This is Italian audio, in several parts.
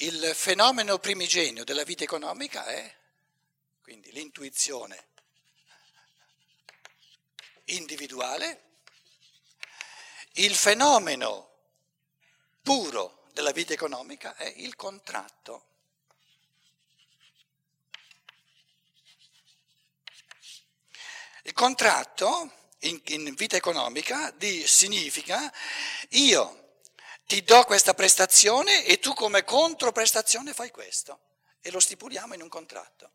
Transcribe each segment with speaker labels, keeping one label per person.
Speaker 1: Il fenomeno primigenio della vita economica è quindi l'intuizione individuale, il fenomeno puro della vita economica è il contratto. Il contratto in, in vita economica di, significa io ti do questa prestazione e tu come controprestazione fai questo e lo stipuliamo in un contratto.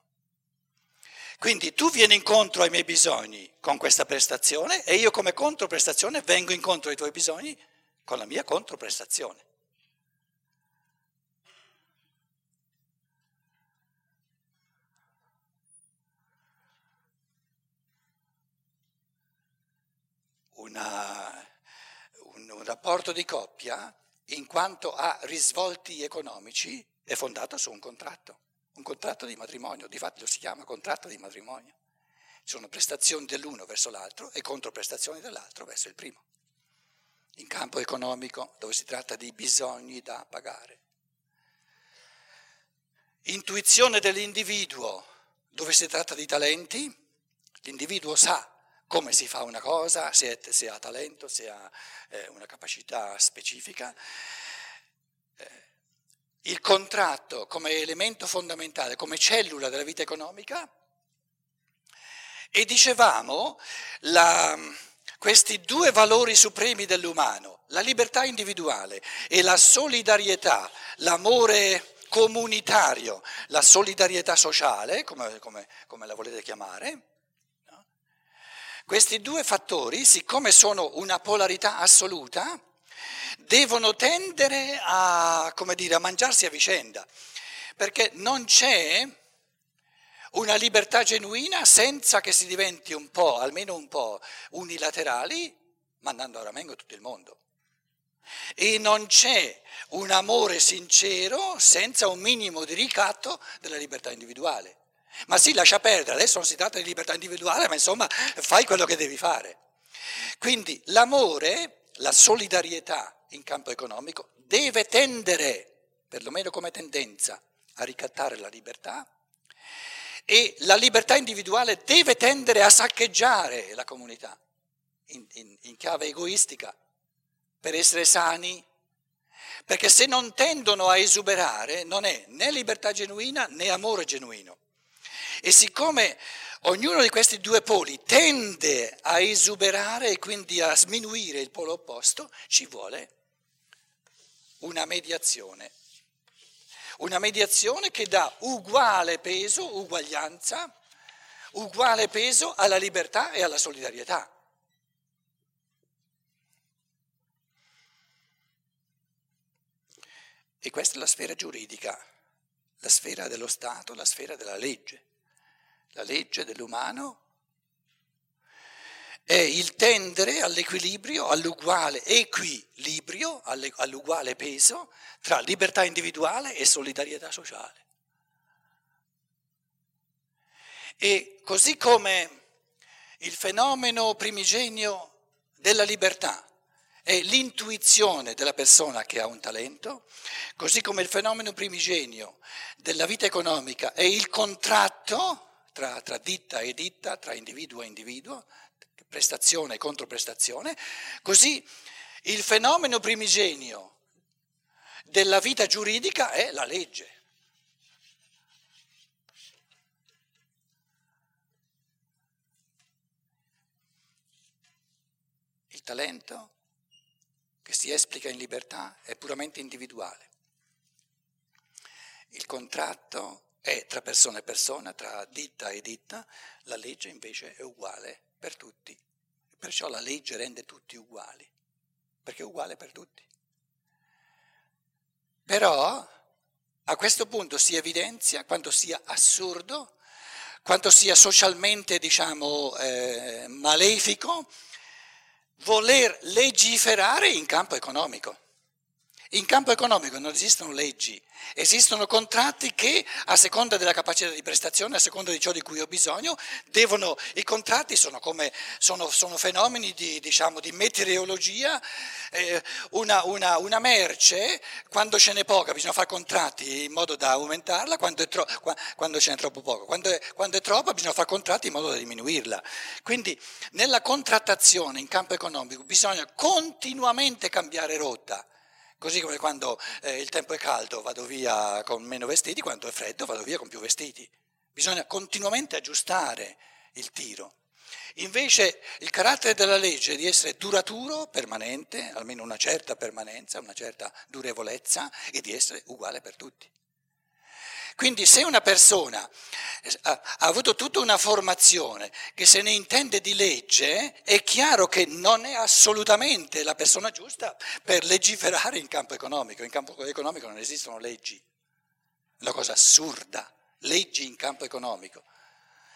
Speaker 1: Quindi tu vieni incontro ai miei bisogni con questa prestazione e io come controprestazione vengo incontro ai tuoi bisogni con la mia controprestazione. Una, un, un rapporto di coppia, in quanto a risvolti economici, è fondato su un contratto un contratto di matrimonio, di fatto lo si chiama contratto di matrimonio. Ci sono prestazioni dell'uno verso l'altro e controprestazioni dell'altro verso il primo. In campo economico, dove si tratta di bisogni da pagare. Intuizione dell'individuo, dove si tratta di talenti, l'individuo sa come si fa una cosa, se, è, se ha talento, se ha eh, una capacità specifica il contratto come elemento fondamentale, come cellula della vita economica e dicevamo la, questi due valori supremi dell'umano, la libertà individuale e la solidarietà, l'amore comunitario, la solidarietà sociale, come, come, come la volete chiamare? Questi due fattori, siccome sono una polarità assoluta, devono tendere a, dire, a mangiarsi a vicenda, perché non c'è una libertà genuina senza che si diventi un po', almeno un po', unilaterali, mandando a ramengo tutto il mondo. E non c'è un amore sincero senza un minimo di ricatto della libertà individuale. Ma sì, lascia perdere, adesso non si tratta di libertà individuale, ma insomma fai quello che devi fare. Quindi l'amore, la solidarietà in campo economico deve tendere, perlomeno come tendenza, a ricattare la libertà e la libertà individuale deve tendere a saccheggiare la comunità in, in, in chiave egoistica per essere sani, perché se non tendono a esuberare non è né libertà genuina né amore genuino. E siccome ognuno di questi due poli tende a esuberare e quindi a sminuire il polo opposto, ci vuole una mediazione. Una mediazione che dà uguale peso, uguaglianza, uguale peso alla libertà e alla solidarietà. E questa è la sfera giuridica, la sfera dello Stato, la sfera della legge. La legge dell'umano è il tendere all'equilibrio, all'uguale equilibrio, all'uguale peso tra libertà individuale e solidarietà sociale. E così come il fenomeno primigenio della libertà è l'intuizione della persona che ha un talento, così come il fenomeno primigenio della vita economica è il contratto tra, tra ditta e ditta, tra individuo e individuo, prestazione e controprestazione, così il fenomeno primigenio della vita giuridica è la legge. Il talento che si esplica in libertà è puramente individuale. Il contratto è tra persona e persona, tra ditta e ditta, la legge invece è uguale per tutti. Perciò la legge rende tutti uguali, perché è uguale per tutti. Però a questo punto si evidenzia quanto sia assurdo, quanto sia socialmente, diciamo, eh, malefico voler legiferare in campo economico In campo economico non esistono leggi, esistono contratti che a seconda della capacità di prestazione, a seconda di ciò di cui ho bisogno, devono, i contratti sono, come, sono, sono fenomeni di, diciamo, di meteorologia, eh, una, una, una, merce, quando ce n'è poca bisogna fare contratti in modo da aumentarla, quando, tro, quando ce n'è troppo poco, quando è, quando è troppa bisogna fare contratti in modo da diminuirla. Quindi nella contrattazione in campo economico bisogna continuamente cambiare rotta. Così come quando eh, il tempo è caldo vado via con meno vestiti, quando è freddo vado via con più vestiti. Bisogna continuamente aggiustare il tiro. Invece il carattere della legge è di essere duraturo, permanente, almeno una certa permanenza, una certa durevolezza e di essere uguale per tutti. Quindi se una persona eh, ha avuto tutta una formazione che se ne intende di legge, è chiaro che non è assolutamente la persona giusta per legiferare in campo economico. In campo economico non esistono leggi. È una cosa assurda, leggi in campo economico.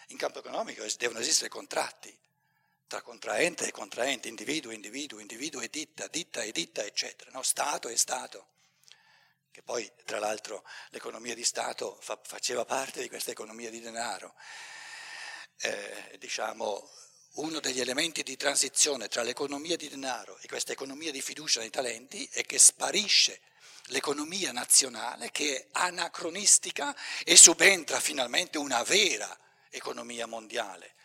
Speaker 1: In campo economico devono esistere contratti tra contraente e contraente, individuo, individuo, individuo e ditta, ditta e ditta, eccetera, no? Stato e Stato che poi tra l'altro l'economia di Stato fa, faceva parte di questa economia di denaro. Eh, diciamo, uno degli elementi di transizione tra l'economia di denaro e questa economia di fiducia nei talenti è che sparisce l'economia nazionale che è anacronistica e subentra finalmente una vera economia mondiale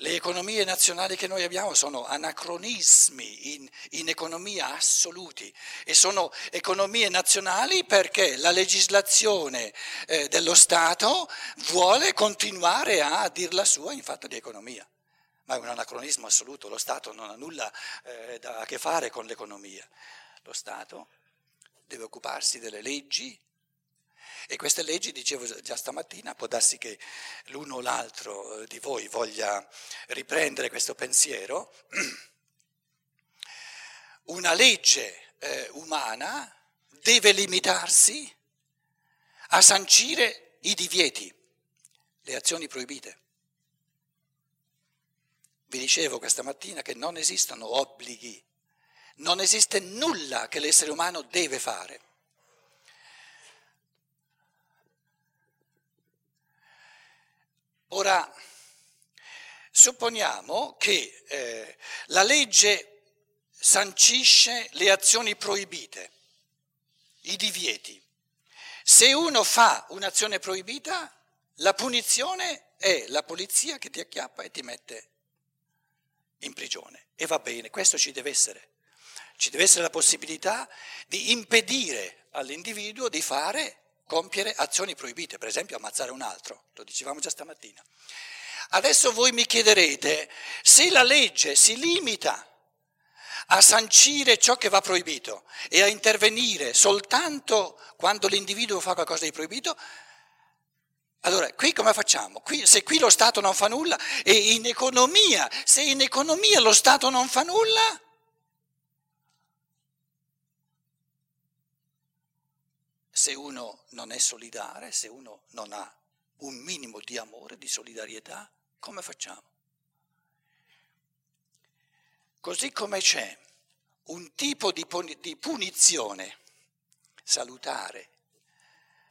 Speaker 1: le economie nazionali che noi abbiamo sono anacronismi in, in, economia assoluti e sono economie nazionali perché la legislazione eh, dello Stato vuole continuare a dir la sua in fatto di economia. Ma è un anacronismo assoluto, lo Stato non ha nulla eh, a che fare con l'economia. Lo Stato deve occuparsi delle leggi e queste leggi, dicevo già stamattina, può darsi che l'uno o l'altro eh, di voi voglia riprendere questo pensiero. Una legge eh, umana deve limitarsi a sancire i divieti, le azioni proibite. Vi dicevo questa mattina che non esistono obblighi, non esiste nulla che l'essere umano deve fare. Ora, supponiamo che eh, la legge sancisce le azioni proibite, i divieti. Se uno fa un'azione proibita, la punizione è la polizia che ti acchiappa e ti mette in prigione. E va bene, questo ci deve essere. Ci deve essere la possibilità di impedire all'individuo di fare compiere azioni proibite, per esempio ammazzare un altro, lo dicevamo già stamattina. Adesso voi mi chiederete se la legge si limita a sancire ciò che va proibito e a intervenire soltanto quando l'individuo fa qualcosa di proibito, allora qui come facciamo? Qui, se qui lo Stato non fa nulla e in economia, se in economia lo Stato non fa nulla, se uno non è solidale, se uno non ha un minimo di amore, di solidarietà, come facciamo? Così come c'è un tipo di punizione salutare,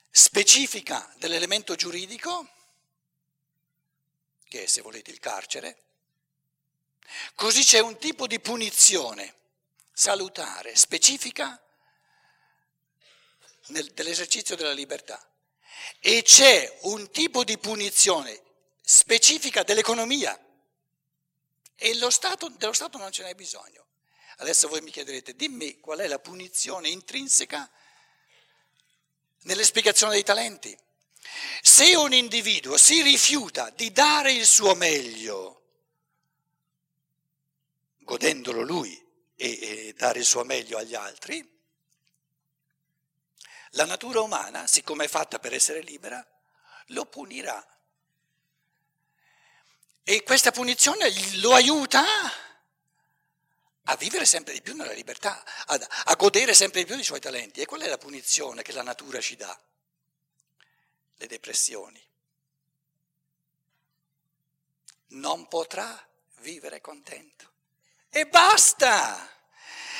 Speaker 1: specifica dell'elemento giuridico, che è se volete il carcere, così c'è un tipo di punizione salutare, specifica dell'esercizio della libertà e c'è un tipo di punizione specifica dell'economia e lo Stato, dello Stato non ce n'è bisogno. Adesso voi mi chiederete, dimmi qual è la punizione intrinseca nell'esplicazione dei talenti. Se un individuo si rifiuta di dare il suo meglio, godendolo lui e, e dare il suo meglio agli altri, la natura umana, siccome è fatta per essere libera, lo punirà. E questa punizione lo aiuta a vivere sempre di più nella libertà, a, a godere sempre di più dei suoi talenti. E qual è la punizione che la natura ci dà? Le depressioni. Non potrà vivere contento. E basta!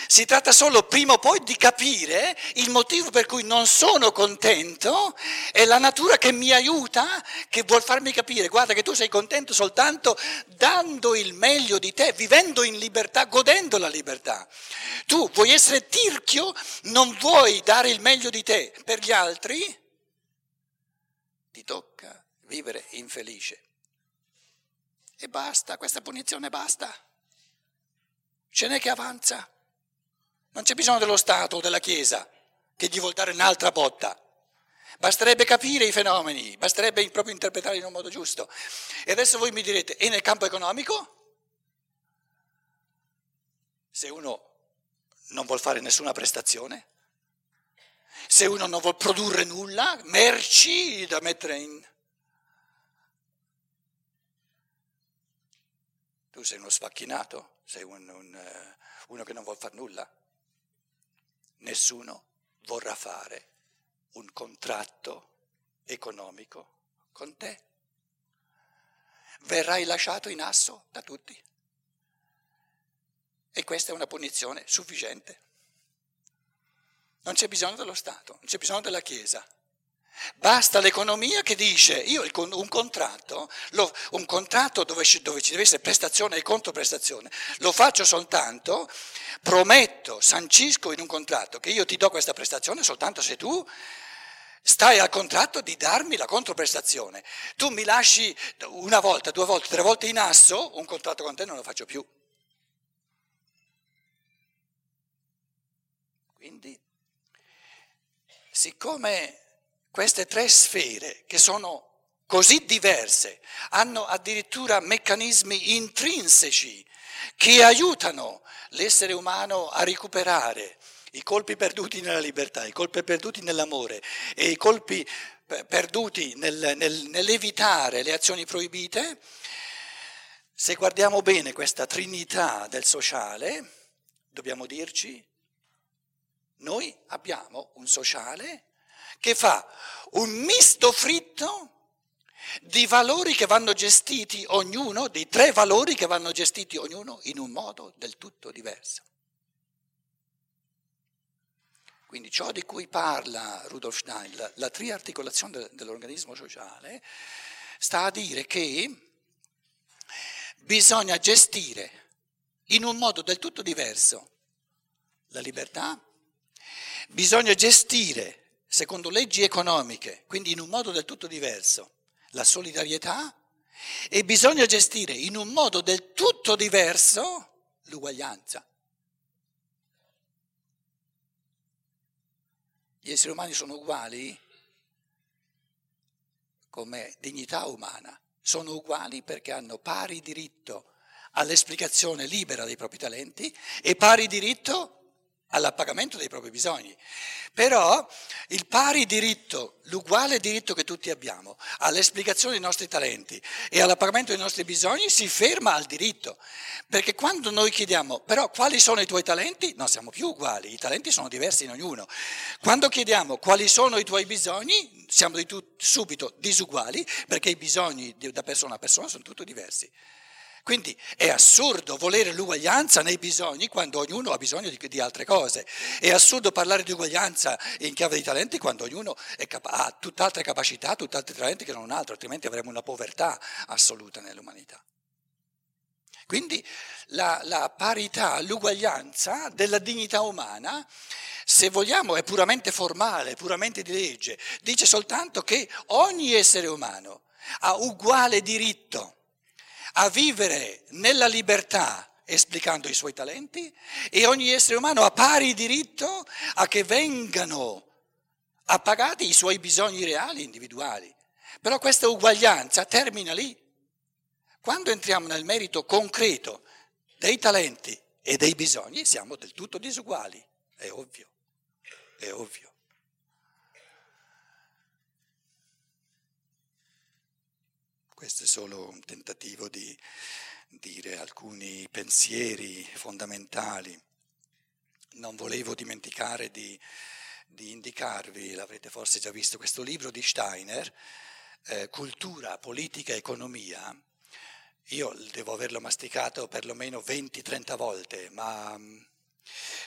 Speaker 1: Si tratta solo prima o poi di capire il motivo per cui non sono contento e la natura che mi aiuta, che vuol farmi capire, guarda che tu sei contento soltanto dando il meglio di te, vivendo in libertà, godendo la libertà. Tu vuoi essere tirchio, non vuoi dare il meglio di te per gli altri, ti tocca vivere infelice. E basta, questa punizione basta. Ce n'è che avanza. Non c'è bisogno dello Stato o della Chiesa che gli vuol dare un'altra botta. Basterebbe capire i fenomeni, basterebbe proprio interpretarli in un modo giusto. E adesso voi mi direte, e nel campo economico? Se uno non vuol fare nessuna prestazione, se uno non vuol produrre nulla, merci da mettere in... Tu sei uno sfacchinato, sei un, un, eh, uno che non vuol fare nulla nessuno vorrà fare un contratto economico con te. Verrai lasciato in asso da tutti. E questa è una punizione sufficiente. Non c'è bisogno dello Stato, non c'è bisogno della Chiesa. Basta l'economia che dice, io un contratto, un contratto dove ci, dove ci deve essere prestazione e controprestazione, lo faccio soltanto, prometto, sancisco in un contratto che io ti do questa prestazione soltanto se tu stai al contratto di darmi la controprestazione. Tu mi lasci una volta, due volte, tre volte in asso, un contratto con te non lo faccio più. Quindi, siccome queste tre sfere che sono così diverse hanno addirittura meccanismi intrinseci che aiutano l'essere umano a recuperare i colpi perduti nella libertà, i colpi perduti nell'amore e i colpi perduti nel, nel, nell'evitare le azioni proibite, se guardiamo bene questa trinità del sociale, dobbiamo dirci, noi abbiamo un sociale che fa un misto fritto di valori che vanno gestiti ognuno, di tre valori che vanno gestiti ognuno in un modo del tutto diverso. Quindi ciò di cui parla Rudolf Stein, la, la triarticolazione dell'organismo sociale, sta a dire che bisogna gestire in un modo del tutto diverso la libertà, bisogna gestire secondo leggi economiche, quindi in un modo del tutto diverso, la solidarietà e bisogna gestire in un modo del tutto diverso l'uguaglianza. Gli esseri umani sono uguali come dignità umana, sono uguali perché hanno pari diritto all'esplicazione libera dei propri talenti e pari diritto all'appagamento dei propri bisogni. Però il pari diritto, l'uguale diritto che tutti abbiamo all'esplicazione dei nostri talenti e all'appagamento dei nostri bisogni si ferma al diritto. Perché quando noi chiediamo, però quali sono i tuoi talenti? Non siamo più uguali, i talenti sono diversi in ognuno. Quando chiediamo quali sono i tuoi bisogni, siamo di tu, subito disuguali perché i bisogni da persona a persona sono tutti diversi. Quindi è assurdo volere l'uguaglianza nei bisogni quando ognuno ha bisogno di, di altre cose. È assurdo parlare di uguaglianza in chiave di talenti quando ognuno capa- ha tutt'altre capacità, tutt'altri talenti che non un altro, altrimenti avremo una povertà assoluta nell'umanità. Quindi la, la parità, l'uguaglianza della dignità umana se vogliamo è puramente formale, puramente di legge, dice soltanto che ogni essere umano ha uguale diritto a vivere nella libertà esplicando i suoi talenti e ogni essere umano ha pari diritto a che vengano appagati i suoi bisogni reali individuali. Però questa uguaglianza termina lì. Quando entriamo nel merito concreto dei talenti e dei bisogni siamo del tutto disuguali, è ovvio, è ovvio. Questo è solo un tentativo di dire alcuni pensieri fondamentali. Non volevo dimenticare di, di indicarvi, l'avrete forse già visto, questo libro di Steiner, eh, Cultura, Politica, Economia. Io devo averlo masticato perlomeno 20-30 volte, ma mm,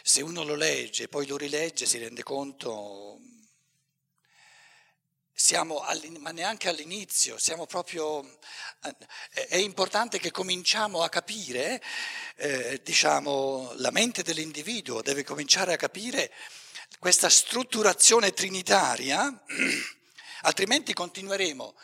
Speaker 1: se uno lo legge e poi lo rilegge si rende conto, siamo ma neanche all'inizio, siamo proprio, è importante che cominciamo a capire, eh, diciamo, la mente dell'individuo deve cominciare a capire questa strutturazione trinitaria, altrimenti continueremo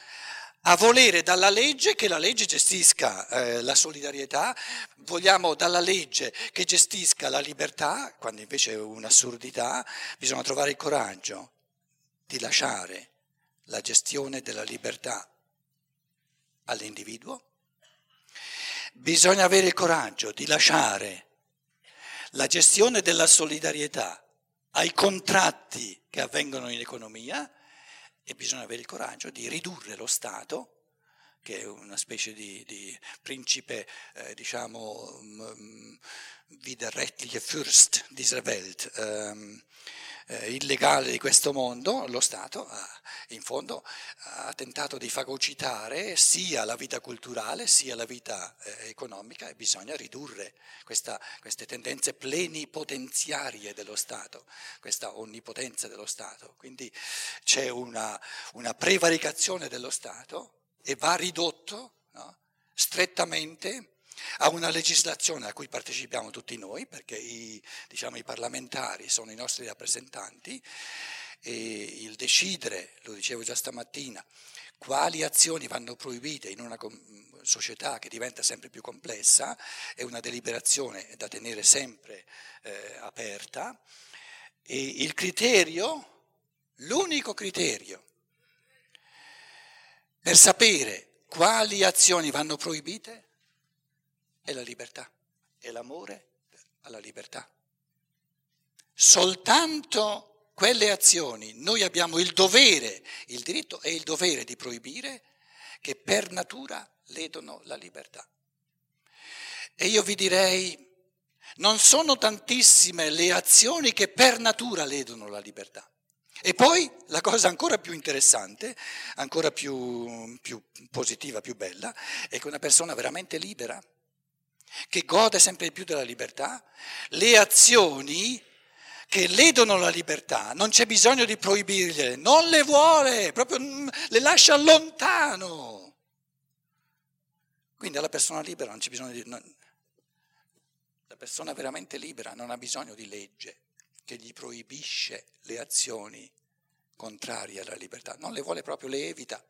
Speaker 1: a volere dalla legge che la legge gestisca eh, la solidarietà, vogliamo dalla legge che gestisca la libertà, quando invece è un'assurdità, bisogna trovare il coraggio di lasciare la gestione della libertà all'individuo, bisogna avere il coraggio di lasciare la gestione della solidarietà ai contratti che avvengono in economia e bisogna avere il coraggio di ridurre lo Stato, che è una specie di, di principe, eh, diciamo, um, widerrechtliche Fürst dieser Welt, um, eh, illegale di questo mondo, lo Stato ha, in fondo ha tentato di fagocitare sia la vita culturale sia la vita eh, economica e bisogna ridurre questa, queste tendenze plenipotenziarie dello Stato, questa onnipotenza dello Stato. Quindi c'è una, una prevaricazione dello Stato e va ridotto no, strettamente a una legislazione a cui partecipiamo tutti noi, perché i, diciamo, i parlamentari sono i nostri rappresentanti, e il decidere, lo dicevo già stamattina, quali azioni vanno proibite in una società che diventa sempre più complessa è una deliberazione da tenere sempre eh, aperta e il criterio, l'unico criterio per sapere quali azioni vanno proibite è la libertà, è l'amore alla libertà. Soltanto quelle azioni noi abbiamo il dovere, il diritto e il dovere di proibire che per natura ledono la libertà. E io vi direi, non sono tantissime le azioni che per natura ledono la libertà. E poi la cosa ancora più interessante, ancora più, più positiva, più bella, è che una persona veramente libera che gode sempre più della libertà, le azioni che ledono la libertà, non c'è bisogno di proibirle, non le vuole, proprio mm, le lascia lontano. Quindi alla persona libera non c'è bisogno di... Non, la persona veramente libera non ha bisogno di legge che gli proibisce le azioni contrarie alla libertà, non le vuole proprio, le evita.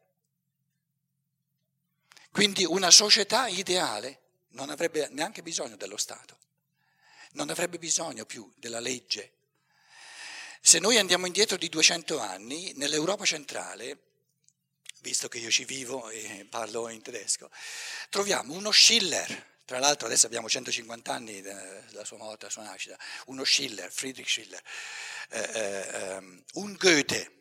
Speaker 1: Quindi una società ideale non avrebbe neanche bisogno dello Stato, non avrebbe bisogno più della legge. Se noi andiamo indietro di 200 anni, nell'Europa centrale, visto che io ci vivo e parlo in tedesco, troviamo uno Schiller, tra l'altro adesso abbiamo 150 anni dalla sua morte, dalla sua nascita, uno Schiller, Friedrich Schiller, eh, eh, ehm, un Goethe.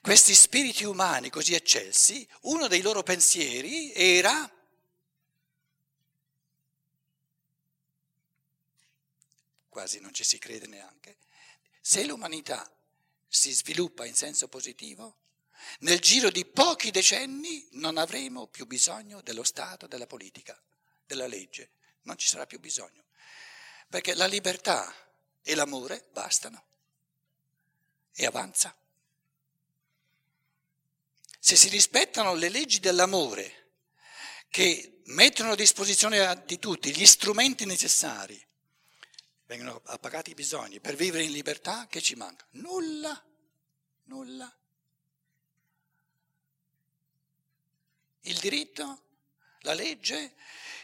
Speaker 1: Questi spiriti umani così eccelsi, uno dei loro pensieri era quasi non ci si crede neanche, se l'umanità si sviluppa in senso positivo, nel giro di pochi decenni non avremo più bisogno dello Stato, della politica, della legge, non ci sarà più bisogno, perché la libertà e l'amore bastano e avanza. Se si rispettano le leggi dell'amore che mettono a disposizione di tutti gli strumenti necessari vengono appagati i bisogni per vivere in libertà, che ci manca? Nulla, nulla. Il diritto, la legge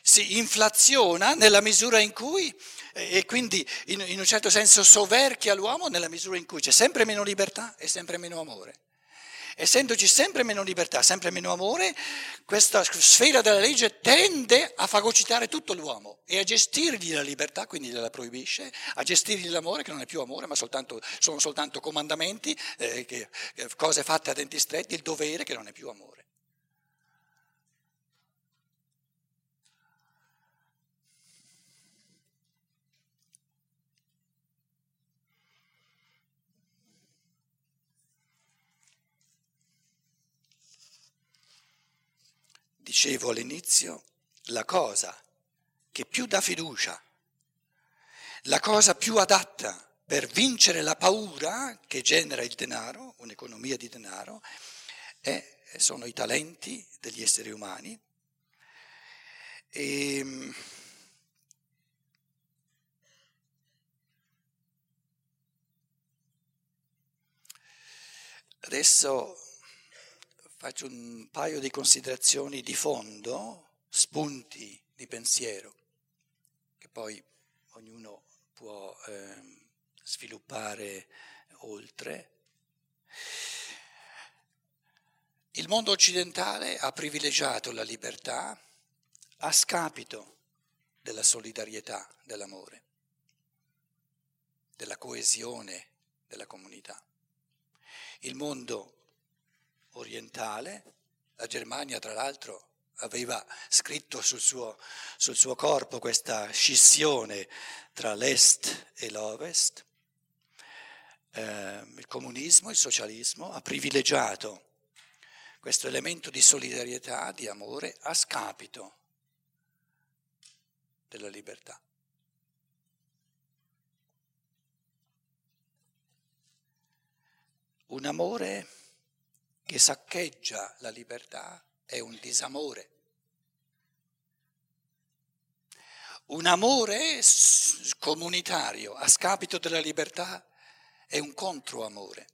Speaker 1: si inflaziona nella misura in cui, e quindi in, in un certo senso soverchia l'uomo nella misura in cui c'è sempre meno libertà e sempre meno amore. Essendoci sempre meno libertà, sempre meno amore, questa sfera della legge tende a fagocitare tutto l'uomo e a gestirgli la libertà, quindi gliela proibisce, a gestirgli l'amore che non è più amore, ma soltanto, sono soltanto comandamenti, eh, che, cose fatte a denti stretti, il dovere che non è più amore. Dicevo all'inizio, la cosa che più dà fiducia la cosa più adatta per vincere la paura che genera il denaro, un'economia di denaro, è, sono i talenti degli esseri umani. E, ehm, adesso faccio un paio di considerazioni di fondo, spunti di pensiero, che poi ognuno può eh, sviluppare oltre. Il mondo occidentale ha privilegiato la libertà a scapito della solidarietà, dell'amore, della coesione della comunità. Il mondo orientale, la Germania tra l'altro aveva scritto sul suo, sul suo corpo questa scissione tra l'est e l'ovest, eh, il comunismo, il socialismo, ha privilegiato questo elemento di solidarietà, di amore, a scapito della libertà. Un amore che saccheggia la libertà è un disamore. Un amore comunitario a scapito della libertà è un controamore.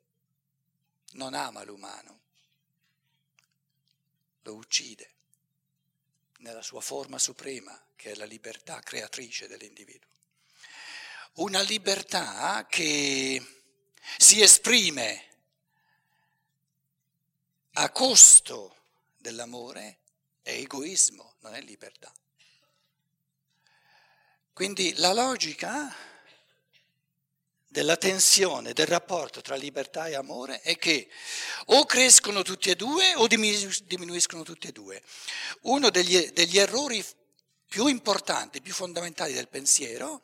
Speaker 1: Non ama l'umano, lo uccide nella sua forma suprema, che è la libertà creatrice dell'individuo. Una libertà che si esprime a costo dell'amore è egoismo, non è libertà. Quindi la logica della tensione, del rapporto tra libertà e amore è che o crescono tutti e due o diminuiscono tutti e due. Uno degli, degli errori più importanti, più fondamentali del pensiero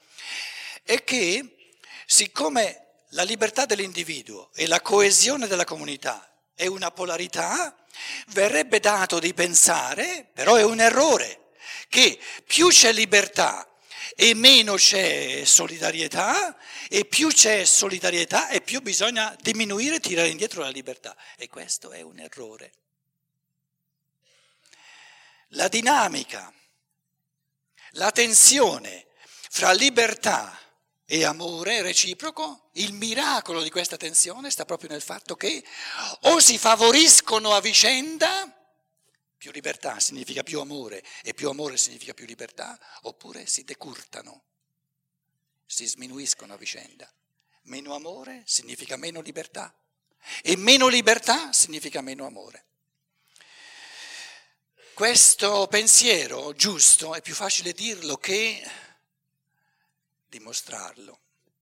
Speaker 1: è che siccome la libertà dell'individuo e la coesione della comunità è una polarità, verrebbe dato di pensare, però è un errore, che più c'è libertà e meno c'è solidarietà, e più c'è solidarietà e più bisogna diminuire, tirare indietro la libertà. E questo è un errore. La dinamica, la tensione fra libertà e amore reciproco, il miracolo di questa tensione sta proprio nel fatto che o si favoriscono a vicenda, più libertà significa più amore e più amore significa più libertà, oppure si decurtano, si sminuiscono a vicenda. Meno amore significa meno libertà e meno libertà significa meno amore. Questo pensiero giusto è più facile dirlo che dimostrarlo.